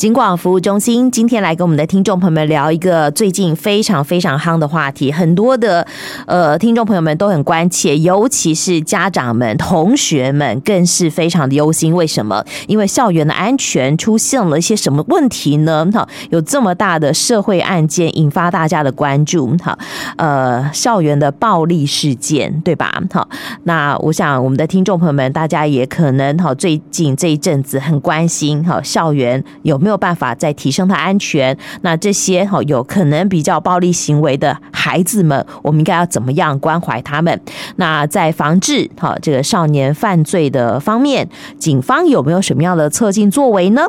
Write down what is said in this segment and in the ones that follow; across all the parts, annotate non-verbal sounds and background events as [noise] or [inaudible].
警广服务中心今天来跟我们的听众朋友们聊一个最近非常非常夯的话题，很多的呃听众朋友们都很关切，尤其是家长们、同学们更是非常的忧心。为什么？因为校园的安全出现了一些什么问题呢？好，有这么大的社会案件引发大家的关注。好，呃，校园的暴力事件，对吧？好，那我想我们的听众朋友们，大家也可能哈最近这一阵子很关心，哈校园有没有。没有办法再提升他安全，那这些哈有可能比较暴力行为的孩子们，我们应该要怎么样关怀他们？那在防治哈这个少年犯罪的方面，警方有没有什么样的策进作为呢？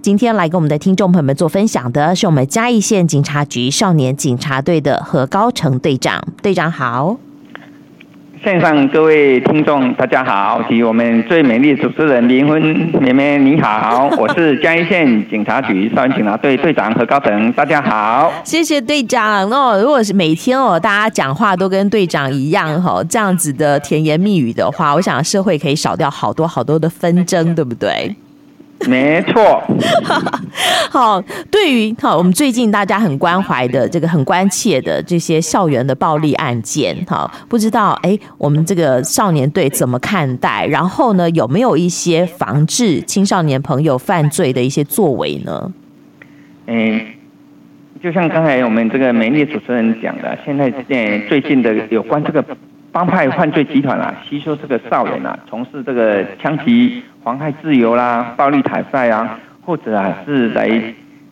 今天来跟我们的听众朋友们做分享的是我们嘉义县警察局少年警察队的何高成队长，队长好。线上各位听众，大家好，及我们最美丽主持人林芬妹妹你好，我是嘉义县警察局少年警察队队长何高成，大家好，谢谢队长那。如果是每天哦，大家讲话都跟队长一样哈，这样子的甜言蜜语的话，我想社会可以少掉好多好多的纷争，对不对？[laughs] 没错，[laughs] 好，对于好，我们最近大家很关怀的这个很关切的这些校园的暴力案件，哈，不知道哎，我们这个少年队怎么看待？然后呢，有没有一些防治青少年朋友犯罪的一些作为呢？嗯，就像刚才我们这个美丽主持人讲的，现在最近的有关这个。帮派犯罪集团啊，吸收这个少年啊，从事这个枪击妨害自由啦、暴力讨债啊，或者啊是来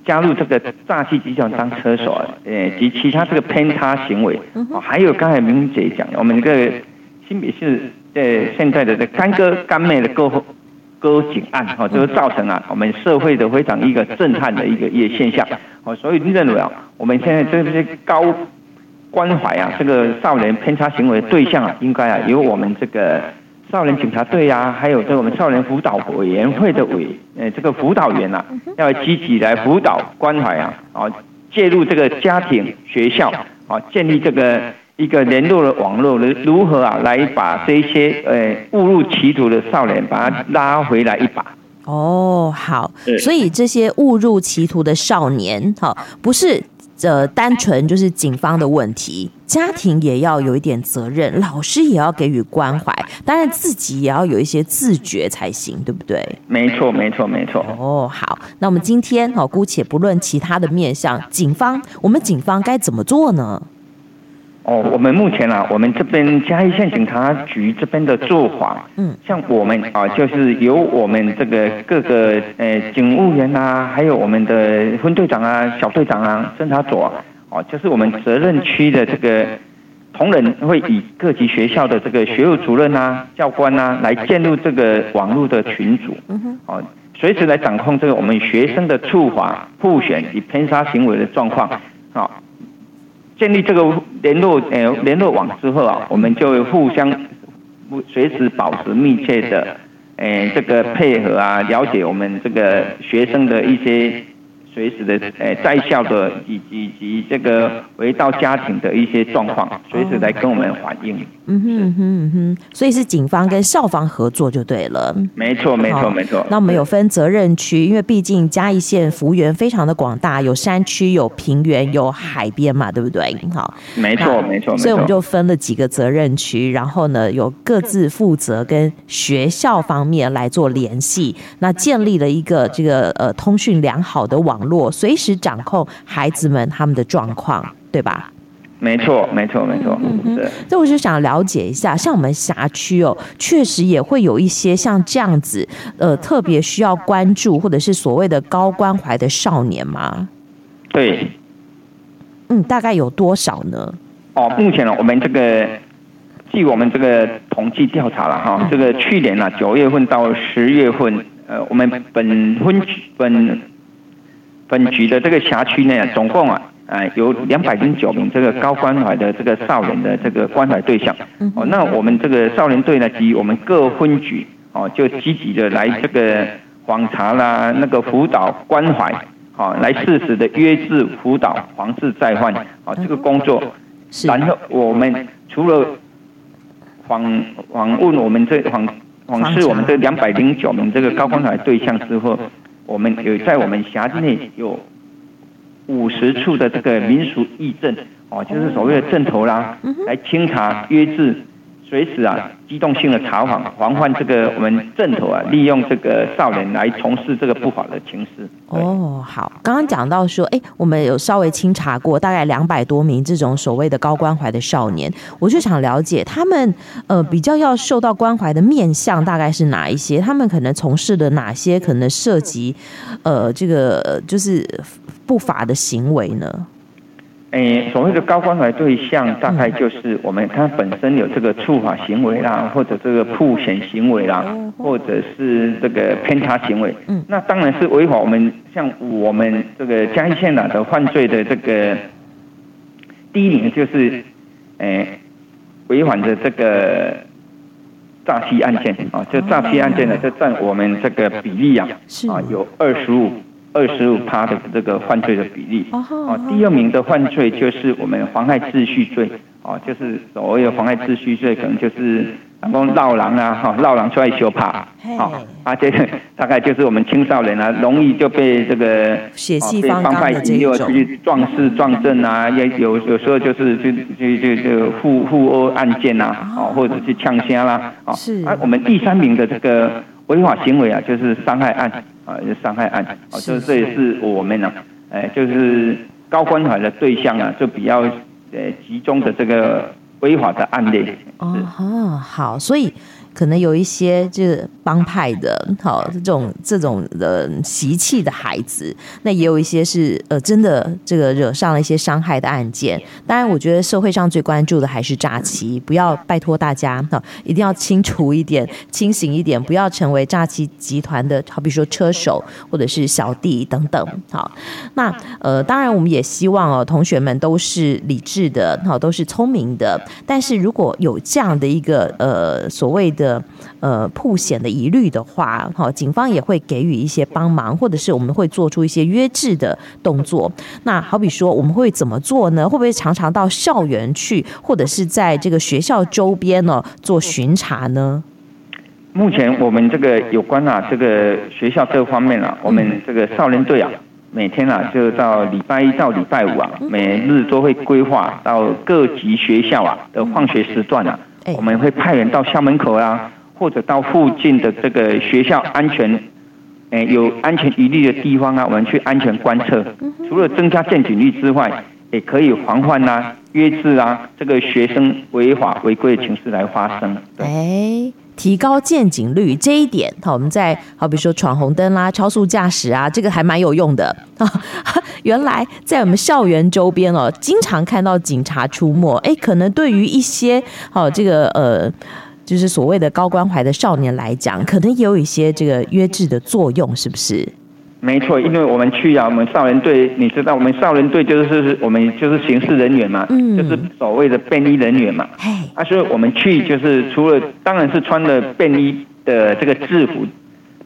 加入这个诈欺集团当车手，呃及其他这个偏差行为。哦，还有刚才明姐讲的，我们这个新北市呃现在的这干哥干妹的割割颈案，哦，就造成啊我们社会的非常一个震撼的一个一个现象。哦，所以认为啊，我们现在这些高。关怀啊，这个少年偏差行为对象啊，应该啊由我们这个少年警察队啊，还有这个我们少年辅导委员会的委呃这个辅导员啊，要积极来辅导关怀啊，啊介入这个家庭、学校啊，建立这个一个联络的网络，如如何啊来把这些呃误入歧途的少年，把他拉回来一把。哦，好，所以这些误入歧途的少年，好不是。这单纯就是警方的问题，家庭也要有一点责任，老师也要给予关怀，当然自己也要有一些自觉才行，对不对？没错，没错，没错。哦，好，那我们今天哦，姑且不论其他的面向，警方，我们警方该怎么做呢？哦，我们目前啊，我们这边嘉义县警察局这边的做法，嗯，像我们啊，就是由我们这个各个呃警务员啊，还有我们的分队长啊、小队长啊、侦查组啊，哦，就是我们责任区的这个同仁会以各级学校的这个学务主任啊、教官啊来建入这个网络的群组，嗯哼，哦，随时来掌控这个我们学生的处罚、复选及偏差行为的状况，啊。建立这个联络呃联络网之后啊，我们就互相随时保持密切的呃这个配合啊，了解我们这个学生的一些。随时的诶在校的以及以及这个回到家庭的一些状况，随时来跟我们反映。嗯哼嗯哼嗯哼，所以是警方跟校方合作就对了。没错没错没错。那我们有分责任区，因为毕竟嘉义县幅员非常的广大，有山区、有平原、有海边嘛，对不对？好，没错没错。所以我们就分了几个责任区，然后呢，有各自负责跟学校方面来做联系，那建立了一个这个呃通讯良好的网络。随时掌控孩子们他们的状况，对吧？没错，没错，没错。嗯嗯。所以我就想了解一下，像我们辖区哦，确实也会有一些像这样子，呃，特别需要关注或者是所谓的高关怀的少年吗？对。嗯，大概有多少呢？哦，目前呢，我们这个据我们这个统计调查了哈，这个去年呢九月份到十月份，呃，我们本分本。本局的这个辖区内，总共啊，呃，有两百零九名这个高关怀的这个少年的这个关怀对象。哦，那我们这个少年队呢，及我们各分局哦，就积极的来这个访查啦，那个辅导关怀，哦，来适时的约制辅导，防治再犯。哦，这个工作。然后我们除了访访问我们这访访视我们这两百零九名这个高关怀对象之后。我们有在我们辖区内有五十处的这个民俗义阵哦，就是所谓的镇头啦，来清查约制。随时啊，机动性的查访，防范这个我们阵头啊，利用这个少年来从事这个不法的情事。哦，好，刚刚讲到说，哎，我们有稍微清查过，大概两百多名这种所谓的高关怀的少年，我就想了解他们呃比较要受到关怀的面向大概是哪一些？他们可能从事的哪些可能涉及呃这个就是不法的行为呢？诶，所谓的高关怀对象，大概就是我们他本身有这个触法行为啦，或者这个曝险行为啦，或者是这个偏差行为。嗯，那当然是违法。我们像我们这个嘉义县啊的犯罪的这个第一名就是诶违反的这个诈欺案件啊，就诈欺案件呢，就占我们这个比例啊，啊有二十五。二十五趴的这个犯罪的比例，哦，第二名的犯罪就是我们妨害秩序罪，哦，就是所谓的妨害秩序罪，可能就是然后闹狼啊，哈，闹狼出来修怕，好，啊，这个大概就是我们青少年啊，容易就被这个血气方刚的这种去壮士壮阵啊，也有有时候就是就就就就互互殴案件呐，哦，或者是枪杀啦，啊，是，啊，我们第三名的这个违法行为啊，就是伤害案。啊，伤害案，啊，就是这也是我们呢，哎，就是高关怀的对象啊，就比较呃集中的这个违法的案例。哦，好，所以。可能有一些就是帮派的，好这种这种的习气的孩子，那也有一些是呃真的这个惹上了一些伤害的案件。当然，我觉得社会上最关注的还是诈欺，不要拜托大家哈，一定要清楚一点、清醒一点，不要成为诈欺集团的，好比说车手或者是小弟等等。好，那呃当然我们也希望哦，同学们都是理智的，好都是聪明的。但是如果有这样的一个呃所谓的的呃，曝险的疑虑的话，哈，警方也会给予一些帮忙，或者是我们会做出一些约制的动作。那好比说，我们会怎么做呢？会不会常常到校园去，或者是在这个学校周边呢做巡查呢？目前我们这个有关啊，这个学校这方面啊，我们这个少年队啊，每天啊，就到礼拜一到礼拜五啊，每日都会规划到各级学校啊的放学时段啊。我们会派人到校门口啊，或者到附近的这个学校安全，诶有安全疑虑的地方啊，我们去安全观测。除了增加见警率之外，也可以防范啊、约制啊这个学生违法违规的情势来发生。哎，提高见警率这一点，好，我们在好比说闯红灯啦、超速驾驶啊，这个还蛮有用的啊。[laughs] 原来在我们校园周边哦，经常看到警察出没。哎，可能对于一些好这个呃，就是所谓的高关怀的少年来讲，可能也有一些这个约制的作用，是不是？没错，因为我们去啊，我们少年队，你知道，我们少年队就是我们就是刑事人员嘛，嗯，就是所谓的便衣人员嘛。嘿，啊，所以我们去就是除了当然是穿了便衣的这个制服，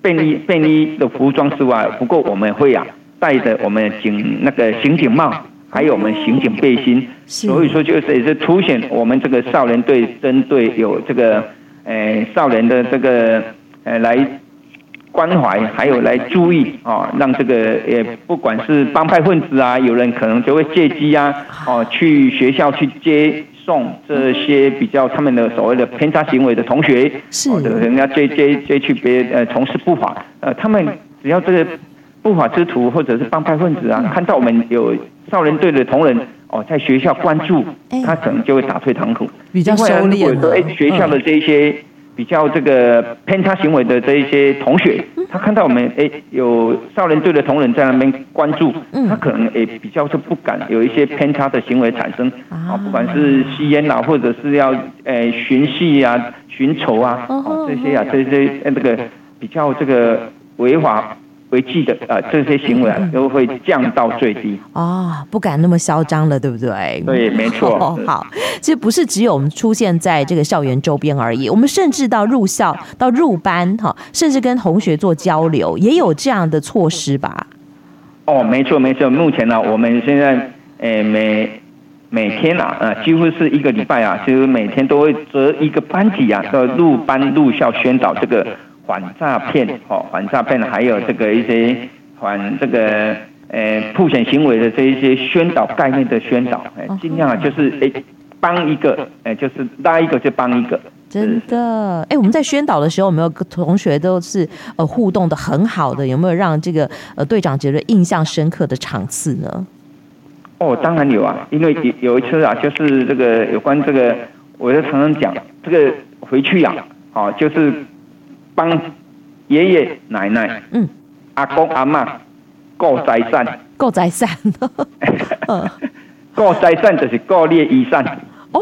便衣便衣的服装之外，不过我们会啊。戴着我们警那个刑警帽，还有我们刑警背心，所以说就是也是凸显我们这个少年队针对有这个呃少年的这个呃来关怀，还有来注意哦，让这个也不管是帮派分子啊，有人可能就会借机啊哦去学校去接送这些比较他们的所谓的偏差行为的同学，是。的，人家接接接去别呃从事不法，呃他们只要这个。不法之徒或者是帮派分子啊，看到我们有少年队的同仁哦，在学校关注，他可能就会打退堂鼓，比较收敛了。哎，学校的这些比较这个偏差行为的这一些同学，他看到我们哎有少年队的同仁在那边关注，他可能也比较是不敢有一些偏差的行为产生啊，不管是吸烟啊，或者是要诶寻衅啊、寻仇啊，哦。这些啊这些那个比较这个违法。违纪的啊，这些行为啊，都会降到最低哦，不敢那么嚣张了，对不对？对，没错。哦，[laughs] 好，其实不是只有我们出现在这个校园周边而已，我们甚至到入校、到入班，哈，甚至跟同学做交流，也有这样的措施吧？哦，没错，没错。目前呢，我们现在诶每每天啊，呃，几乎是一个礼拜啊，就是每天都会择一个班级啊，到入班入校宣导这个。反诈骗哦，反诈骗还有这个一些反这个呃曝险行为的这一些宣导概念的宣导，哎，尽量就是哎帮一个，哎，就是拉一个就帮一个。真的，哎，我们在宣导的时候，有没有同学都是呃互动的很好的？有没有让这个呃队长觉得印象深刻的场次呢？哦，当然有啊，因为有有一次啊，就是这个有关这个，我就常常讲这个回去啊，哦，就是帮爷爷奶奶、嗯，阿公阿妈顾财产，顾财产，嗯，顾财产就是顾列遗产哦。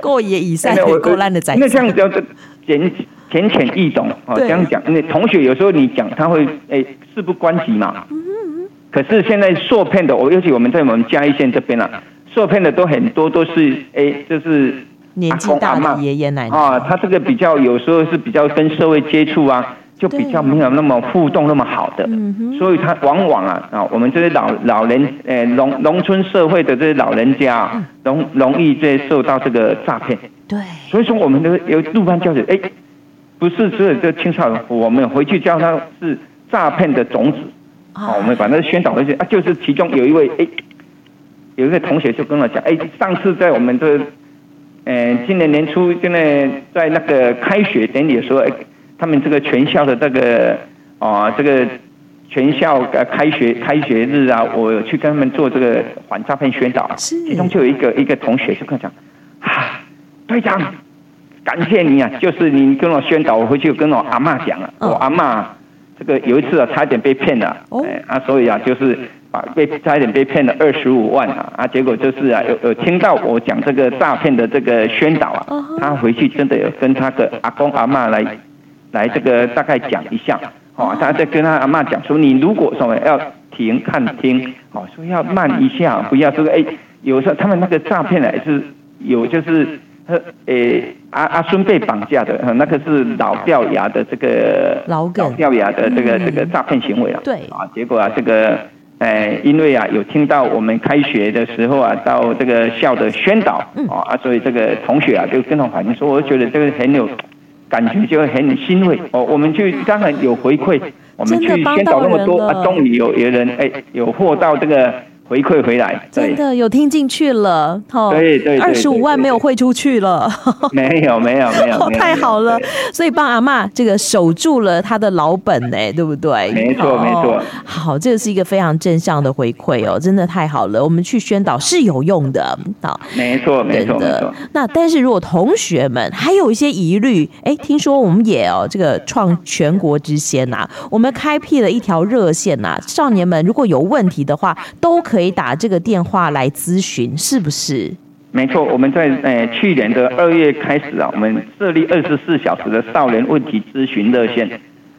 过夜以上过烂的仔，那这样叫做浅浅浅易懂哦。这样讲，那同学有时候你讲他会哎事不关己嘛。嗯嗯。可是现在受骗的，我尤其我们在我们嘉义县这边啊，受骗的都很多都是哎，就是年纪大的爷爷奶奶啊，他这个比较有时候是比较跟社会接触啊。就比较没有那么互动那么好的，所以他往往啊啊，我们这些老老人，呃，农农村社会的这些老人家啊，容容易这受到这个诈骗。对，所以说我们的有入班教学，哎，不是只有这青少年，我们回去教他是诈骗的种子。啊，我们把那宣导回去啊，就是其中有一位，哎，有一位同学就跟我讲，哎，上次在我们的，呃，今年年初，现在在那个开学典礼的时候，哎。他们这个全校的这个啊，这个全校呃开学开学日啊，我去跟他们做这个反诈骗宣导，其中就有一个一个同学就跟我讲，啊，队长，感谢你啊，就是你跟我宣导，我回去跟我阿妈讲了，我阿妈这个有一次啊，差点被骗了，哎啊，所以啊，就是啊被差一点被骗了二十五万啊，啊，结果就是啊，有有听到我讲这个诈骗的这个宣导啊，他回去真的有跟他的阿公阿妈来。来，这个大概讲一下，哦，他在跟他阿妈讲说，你如果说要停看听，哦，说要慢一下，不要说，哎，有时候他们那个诈骗呢是有，就是，呃，诶阿阿孙被绑架的，那个是老掉牙的这个老掉牙的这个这个诈骗行为啊，对，啊，结果啊，这个，哎，因为啊有听到我们开学的时候啊，到这个校的宣导，啊，所以这个同学啊就跟我反映说，我觉得这个很有。感觉就很欣慰哦，我们去当然有回馈，我们去宣导那么多啊，终于有有人哎有获到这个。回馈回来，真的有听进去了，哦，对对，二十五万没有汇出去了，[laughs] 没有没有 [laughs] 没有，太好了，所以帮阿妈这个守住了他的老本呢，对不对？没错没错，好，这个是一个非常正向的回馈哦，真的太好了，我们去宣导是有用的，好，没错没错没错。那但是如果同学们还有一些疑虑，哎，听说我们也哦这个创全国之先呐，我们开辟了一条热线呐，少年们如果有问题的话都可以。可以打这个电话来咨询，是不是？没错，我们在呃去年的二月开始啊，我们设立二十四小时的少年问题咨询热线，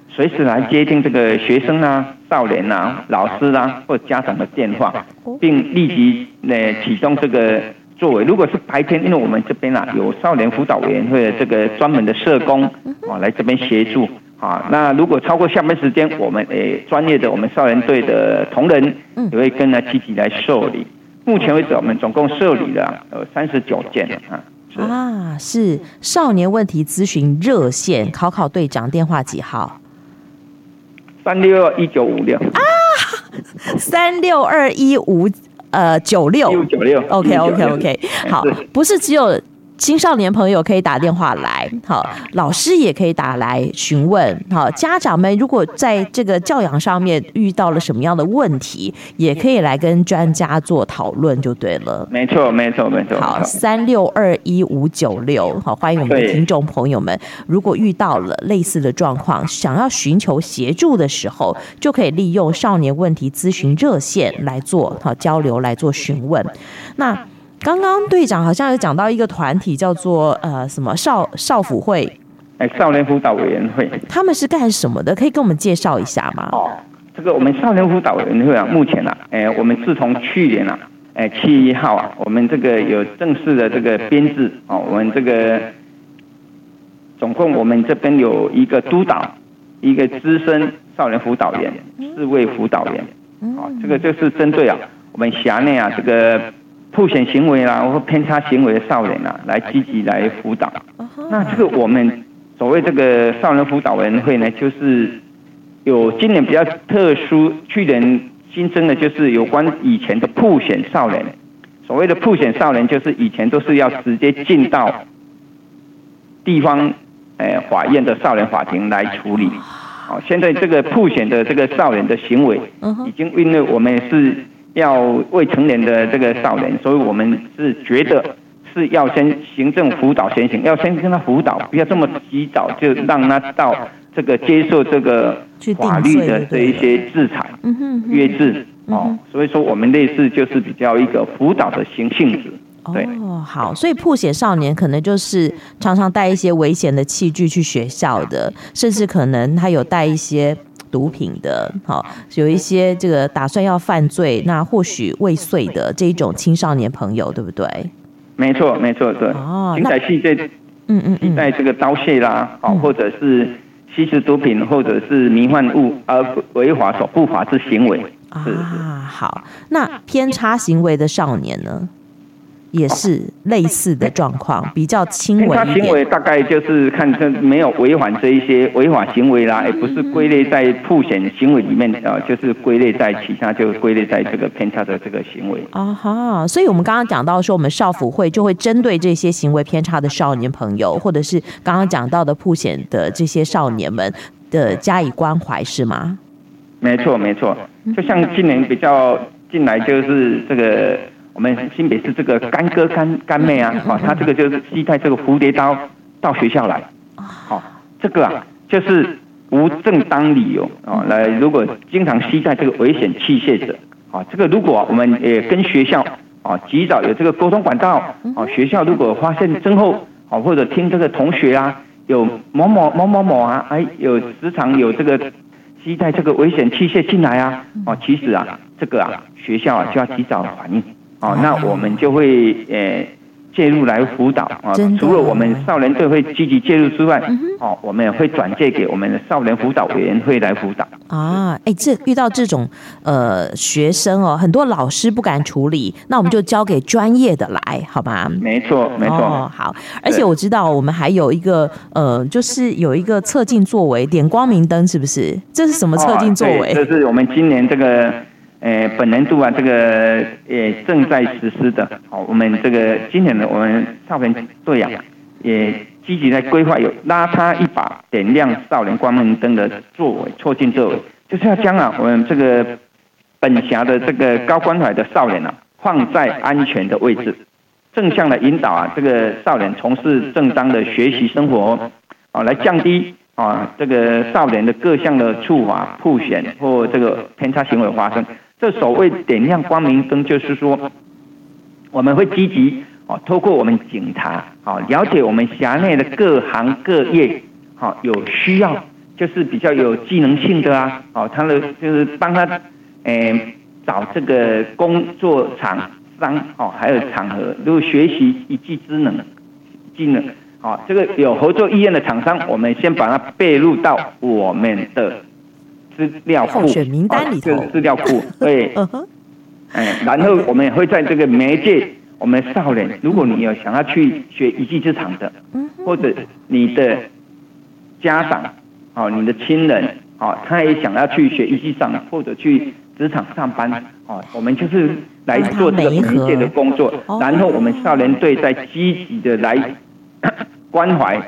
随时来接听这个学生啊、少年啊、老师啊或家长的电话，并立即呃启动这个作为。如果是白天，因为我们这边啊有少年辅导委员会的这个专门的社工啊来这边协助。啊，那如果超过下班时间，我们诶专业的我们少年队的同仁也会跟来积极来受理。目前为止，我们总共受理了呃三十九件啊。啊，是少年问题咨询热线，考考队长电话几号？三六二一九五六啊，三六二一五呃九六一五九六。OK OK OK，好，不是只有。青少年朋友可以打电话来，好，老师也可以打来询问，好，家长们如果在这个教养上面遇到了什么样的问题，也可以来跟专家做讨论，就对了。没错，没错，没错。好，三六二一五九六，好，欢迎我们的听众朋友们，如果遇到了类似的状况，想要寻求协助的时候，就可以利用少年问题咨询热线来做好交流，来做询问。那。刚刚队长好像有讲到一个团体叫做呃什么少少辅会，哎，少年辅导委员会，他们是干什么的？可以跟我们介绍一下吗？哦，这个我们少年辅导委员会啊，目前啊，哎，我们自从去年啊，哎，七月一号啊，我们这个有正式的这个编制哦，我们这个总共我们这边有一个督导，一个资深少年辅导员，四位辅导员，哦，这个就是针对啊，我们辖内啊这个。曝险行为啦，或偏差行为的少年啊，来积极来辅导。那这个我们所谓这个少年辅导委员会呢，就是有今年比较特殊，去年新增的就是有关以前的破险少年。所谓的破险少年，就是以前都是要直接进到地方诶法院的少年法庭来处理。好，现在这个破险的这个少年的行为，已经因为我们是要未成年的这个少年，所以我们是觉得是要先行政辅导先行，要先跟他辅导，不要这么及早就让他到这个接受这个法律的这一些制裁、约制。哦，所以说我们类似就是比较一个辅导的性性质。对哦，好，所以破险少年可能就是常常带一些危险的器具去学校的，甚至可能他有带一些毒品的，好，有一些这个打算要犯罪，那或许未遂的这一种青少年朋友，对不对？没错，没错，对。哦，那器这，嗯嗯嗯，在这个刀械啦，好，或者是吸食毒品，或者是迷幻物而违法所不法之行为。啊，好，那偏差行为的少年呢？也是类似的状况，比较轻微。他行为大概就是看这没有违反这一些违法行为啦，也不是归类在曝险行为里面啊，就是归类在其他，就归类在这个偏差的这个行为。啊哈，所以我们刚刚讲到说，我们少辅会就会针对这些行为偏差的少年朋友，或者是刚刚讲到的曝险的这些少年们的加以关怀，是吗？没错，没错。就像今年比较进来就是这个。我们新北市这个干哥干干妹啊，啊，[laughs] 他这个就是携带这个蝴蝶刀到学校来，好，这个啊就是无正当理由啊来，如果经常携带这个危险器械者，啊，这个如果我们也跟学校啊及早有这个沟通管道，啊，学校如果发现之后，啊，或者听这个同学啊有某某某某某啊，哎，有时常有这个携带这个危险器械进来啊，啊，其实啊这个啊学校啊就要及早反应。哦，那我们就会呃介入来辅导啊。除了我们少年队会积极介入之外，哦，我们也会转介给我们的少年辅导委员会来辅导。啊，哎，这遇到这种呃学生哦，很多老师不敢处理，那我们就交给专业的来，好吧？没错，没错。哦，好，而且我知道我们还有一个呃，就是有一个侧进作为，点光明灯，是不是？这是什么侧进作为？这是我们今年这个。呃，本年度啊，这个也正在实施的。好，我们这个今年的我们少年队啊，也积极在规划有拉他一把点亮少年光明灯的作为，促进作为，就是要将啊我们这个本辖的这个高关怀的少年啊，放在安全的位置，正向的引导啊这个少年从事正当的学习生活，啊，来降低啊这个少年的各项的触法、曝险或这个偏差行为发生。这所谓点亮光明灯，就是说，我们会积极哦，透过我们警察啊，了解我们辖内的各行各业，好有需要，就是比较有技能性的啊，哦，他的就是帮他，诶，找这个工作厂商哦，还有场合，如果学习一技之能，技能，哦，这个有合作意愿的厂商，我们先把它备入到我们的。资料库，选名单里头，资料库，对，哎，然后我们也会在这个媒介，我们少年，如果你有想要去学一技之长的，或者你的家长，哦，你的亲人，哦，他也想要去学一技长，或者去职场上班，哦，我们就是来做这个媒介的工作，然后我们少年队在积极的来 [coughs] 关怀。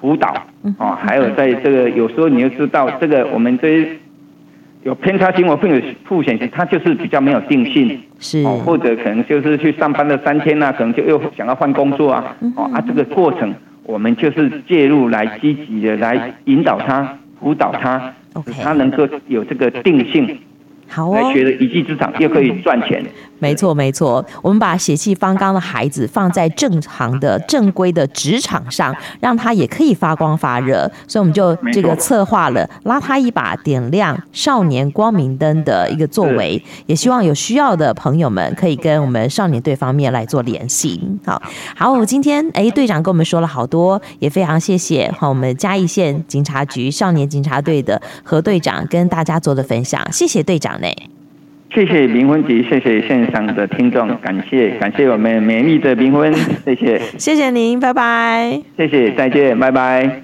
辅导哦，还有在这个有时候你要知道，这个我们这些有偏差行为或者曝险，他就是比较没有定性，是。哦，或者可能就是去上班了三天呐、啊，可能就又想要换工作啊，哦啊，这个过程我们就是介入来积极的来引导他、辅导他，使他能够有这个定性。好哦，来学的一技之长又可以赚钱。没错，没错。我们把血气方刚的孩子放在正常的、正规的职场上，让他也可以发光发热。所以我们就这个策划了拉他一把，点亮少年光明灯的一个作为。也希望有需要的朋友们可以跟我们少年队方面来做联系。好，好，我今天哎，队长跟我们说了好多，也非常谢谢好我们嘉义县警察局少年警察队的何队长跟大家做的分享。谢谢队长。谢谢明婚姐，谢谢线上的听众，感谢感谢我们美丽的明婚，谢谢，谢谢您，拜拜，谢谢，再见，拜拜。